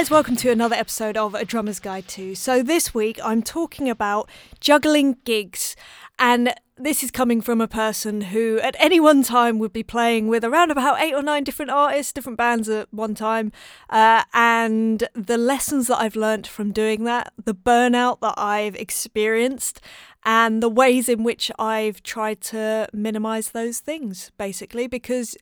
Guys, welcome to another episode of A Drummer's Guide to. So this week I'm talking about juggling gigs and this is coming from a person who at any one time would be playing with around about eight or nine different artists, different bands at one time. Uh, and the lessons that I've learnt from doing that, the burnout that I've experienced, and the ways in which I've tried to minimize those things, basically, because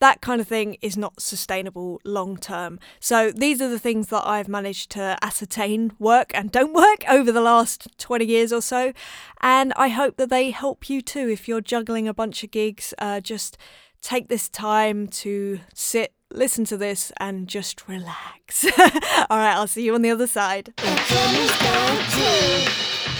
that kind of thing is not sustainable long term. So these are the things that I've managed to ascertain work and don't work over the last 20 years or so. And I hope that they help you too if you're juggling a bunch of gigs. Uh, just take this time to sit, listen to this, and just relax. All right, I'll see you on the other side.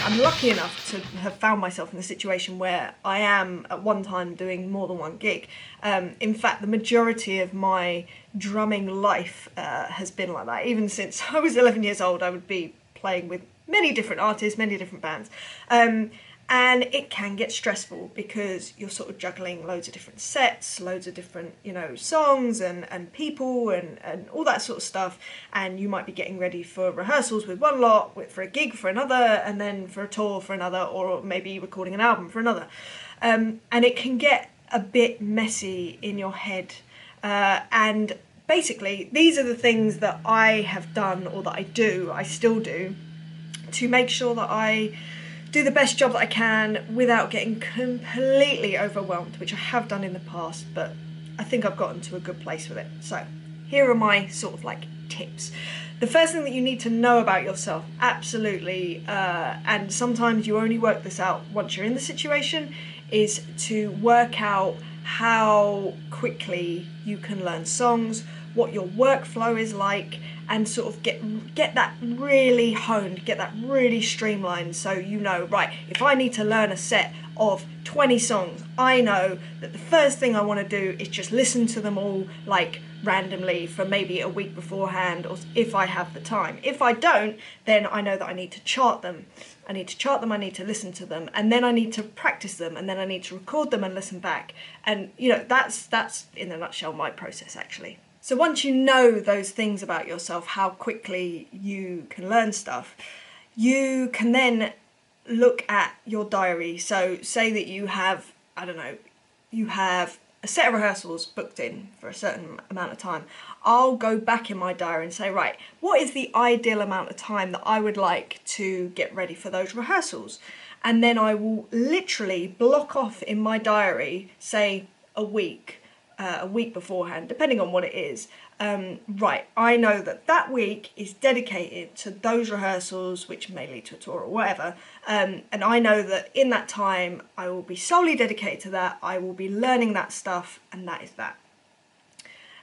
I'm lucky enough to have found myself in a situation where I am at one time doing more than one gig. Um, in fact, the majority of my drumming life uh, has been like that. Even since I was 11 years old, I would be playing with many different artists, many different bands. Um, and it can get stressful because you're sort of juggling loads of different sets loads of different you know songs and and people and and all that sort of stuff. And you might be getting ready for rehearsals with one lot with, for a gig for another and then for a tour for another or maybe recording an album for another. Um, and it can get a bit messy in your head. Uh, and basically these are the things that i have done or that i do i still do to make sure that i do the best job that I can without getting completely overwhelmed, which I have done in the past, but I think I've gotten to a good place with it. So, here are my sort of like tips. The first thing that you need to know about yourself, absolutely, uh, and sometimes you only work this out once you're in the situation, is to work out how quickly you can learn songs, what your workflow is like, and sort of get get that really honed, get that really streamlined so you know, right, if I need to learn a set of 20 songs, I know that the first thing I want to do is just listen to them all like randomly for maybe a week beforehand or if I have the time. If I don't, then I know that I need to chart them. I need to chart them, I need to listen to them, and then I need to practice them, and then I need to record them and listen back. And you know, that's that's in a nutshell my process actually. So once you know those things about yourself, how quickly you can learn stuff, you can then look at your diary. So say that you have, I don't know, you have a set of rehearsals booked in for a certain amount of time. I'll go back in my diary and say, right, what is the ideal amount of time that I would like to get ready for those rehearsals? And then I will literally block off in my diary, say, a week uh, a week beforehand, depending on what it is. Um, right, I know that that week is dedicated to those rehearsals, which may lead to a tour or whatever. Um, and I know that in that time, I will be solely dedicated to that. I will be learning that stuff, and that is that.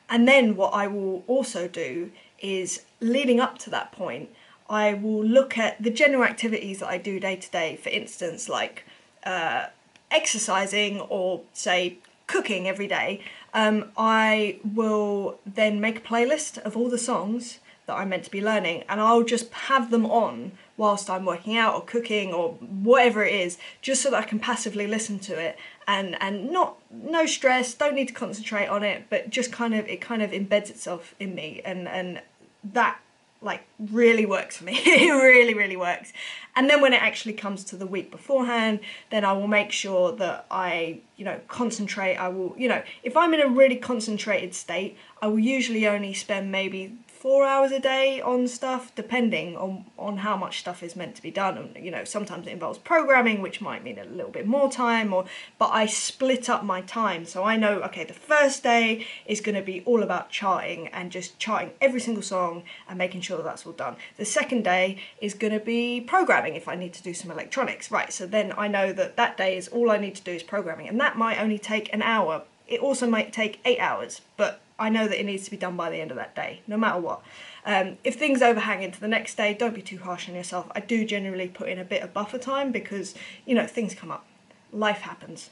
And then what I will also do is leading up to that point, I will look at the general activities that I do day to day. For instance, like uh, exercising or say cooking every day, um, I will then make a playlist of all the songs that I'm meant to be learning, and I'll just have them on whilst I'm working out or cooking or whatever it is, just so that I can passively listen to it and and not no stress, don't need to concentrate on it, but just kind of it kind of embeds itself in me, and and that like really works for me. it really, really works. And then when it actually comes to the week beforehand, then I will make sure that I, you know, concentrate. I will, you know, if I'm in a really concentrated state, I will usually only spend maybe four hours a day on stuff, depending on, on how much stuff is meant to be done. And, you know, sometimes it involves programming, which might mean a little bit more time, or but I split up my time. So I know, okay, the first day is going to be all about charting and just charting every single song and making sure that that's all done. The second day is going to be programming if I need to do some electronics. Right, so then I know that that day is all I need to do is programming, and that might only take an hour. It also might take eight hours, but I know that it needs to be done by the end of that day, no matter what. Um, if things overhang into the next day, don't be too harsh on yourself. I do generally put in a bit of buffer time because, you know, things come up, life happens.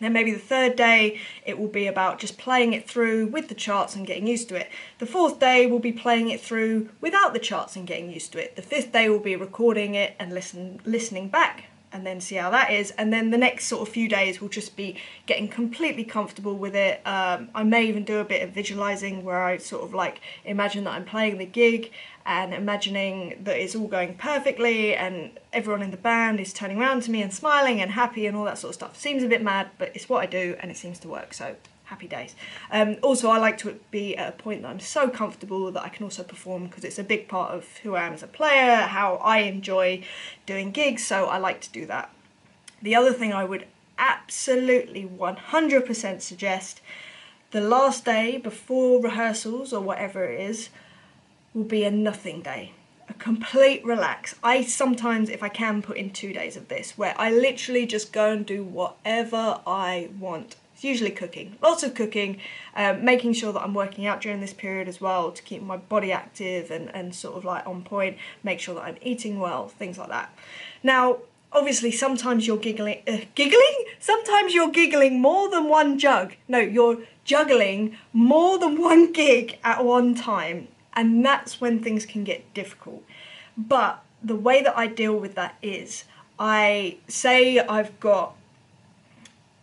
Then maybe the third day, it will be about just playing it through with the charts and getting used to it. The fourth day will be playing it through without the charts and getting used to it. The fifth day will be recording it and listen, listening back and then see how that is. And then the next sort of few days will just be getting completely comfortable with it. Um, I may even do a bit of visualizing where I sort of like imagine that I'm playing the gig and imagining that it's all going perfectly and everyone in the band is turning around to me and smiling and happy and all that sort of stuff. Seems a bit mad, but it's what I do and it seems to work. So happy days. Um, also, I like to be at a point that I'm so comfortable that I can also perform because it's a big part of who I am as a player, how I enjoy doing gigs, so I like to do that. The other thing I would absolutely 100% suggest the last day before rehearsals or whatever it is will be a nothing day. A complete relax. I sometimes, if I can, put in two days of this where I literally just go and do whatever I want it's usually cooking, lots of cooking, um, making sure that I'm working out during this period as well to keep my body active and, and sort of like on point, make sure that I'm eating well, things like that. Now, obviously, sometimes you're giggling, uh, giggling? Sometimes you're giggling more than one jug. No, you're juggling more than one gig at one time, and that's when things can get difficult. But the way that I deal with that is I say I've got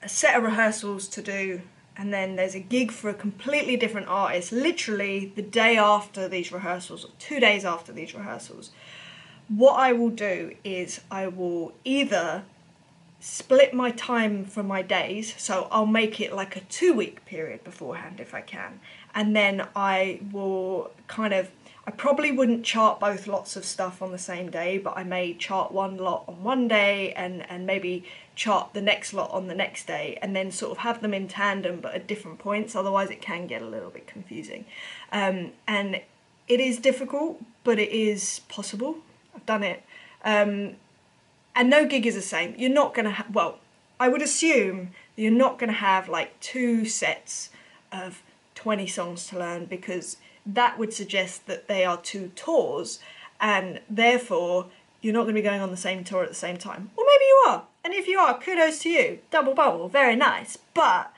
a set of rehearsals to do and then there's a gig for a completely different artist literally the day after these rehearsals or two days after these rehearsals. What i will do is i will either split my time from my days so i'll make it like a two week period beforehand if i can and then i will kind of I probably wouldn't chart both lots of stuff on the same day, but I may chart one lot on one day and, and maybe chart the next lot on the next day and then sort of have them in tandem but at different points. Otherwise it can get a little bit confusing. Um, and it is difficult but it is possible. I've done it. Um, and no gig is the same. You're not going to well i would assume you're not going to have like two sets of 20 songs to learn because that would suggest that they are two tours and therefore you're not going to be going on the same tour at the same time. Or maybe you are. And if you are, kudos to you. Double bubble, very nice. But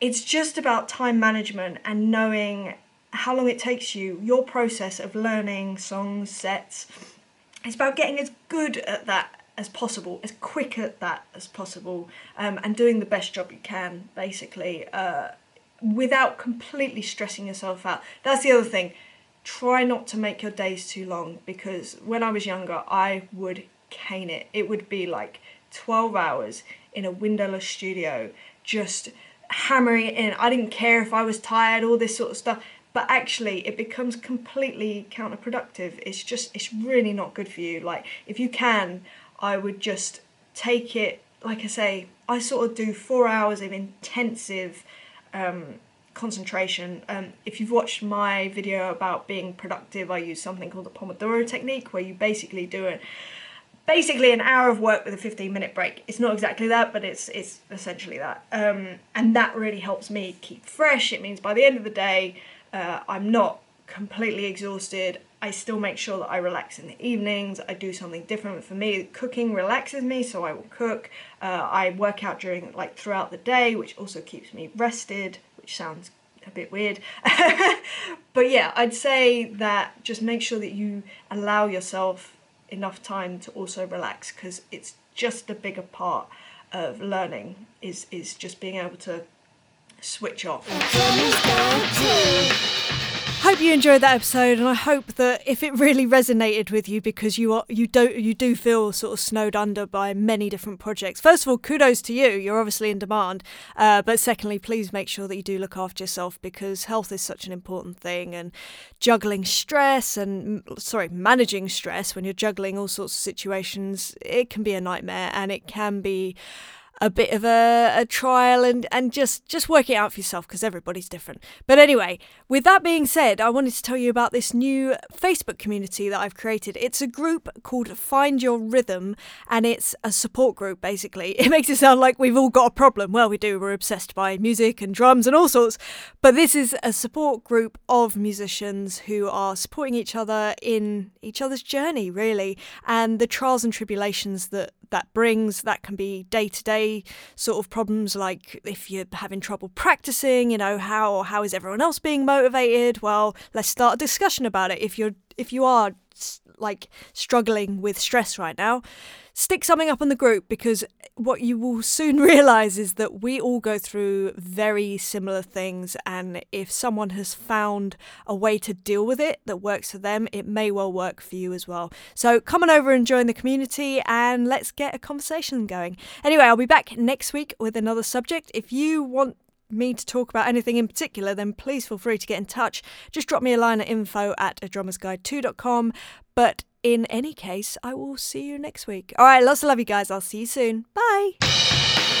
it's just about time management and knowing how long it takes you, your process of learning songs, sets. It's about getting as good at that as possible, as quick at that as possible, um, and doing the best job you can, basically, uh, without completely stressing yourself out. That's the other thing try not to make your days too long because when I was younger, I would cane it. It would be like 12 hours in a windowless studio, just hammering it in. I didn't care if I was tired, all this sort of stuff. But actually, it becomes completely counterproductive. It's just, it's really not good for you. Like, if you can, I would just take it, like I say, I sort of do four hours of intensive um, concentration. Um, if you've watched my video about being productive, I use something called the Pomodoro technique, where you basically do it basically an hour of work with a 15 minute break. It's not exactly that, but it's it's essentially that. Um, and that really helps me keep fresh. It means by the end of the day, uh, I'm not completely exhausted. I still make sure that I relax in the evenings. I do something different. For me, cooking relaxes me, so I will cook. Uh, I work out during like throughout the day, which also keeps me rested which sounds a bit weird. but yeah, I'd say that just make sure that you allow yourself enough time to also relax because it's just a bigger part of learning is is just being able to switch off. Hope you enjoyed that episode, and I hope that if it really resonated with you, because you are you don't you do feel sort of snowed under by many different projects. First of all, kudos to you. You're obviously in demand, uh, but secondly, please make sure that you do look after yourself because health is such an important thing, and juggling stress and sorry managing stress when you're juggling all sorts of situations, it can be a nightmare, and it can be a bit of a, a trial and, and just, just work it out for yourself because everybody's different. But anyway, with that being said, I wanted to tell you about this new Facebook community that I've created. It's a group called Find Your Rhythm and it's a support group basically. It makes it sound like we've all got a problem. Well, we do. We're obsessed by music and drums and all sorts. But this is a support group of musicians who are supporting each other in each other's journey, really, and the trials and tribulations that that brings. That can be day to day sort of problems, like if you're having trouble practicing, you know, how how is everyone else being motivated? Well, let's start a discussion about it. If you're if you are like struggling with stress right now, stick something up on the group because what you will soon realize is that we all go through very similar things. And if someone has found a way to deal with it that works for them, it may well work for you as well. So come on over and join the community and let's get a conversation going. Anyway, I'll be back next week with another subject. If you want me to talk about anything in particular, then please feel free to get in touch. Just drop me a line at info at a drummer's guide 2.com. But in any case, I will see you next week. All right, lots of love you guys. I'll see you soon. Bye.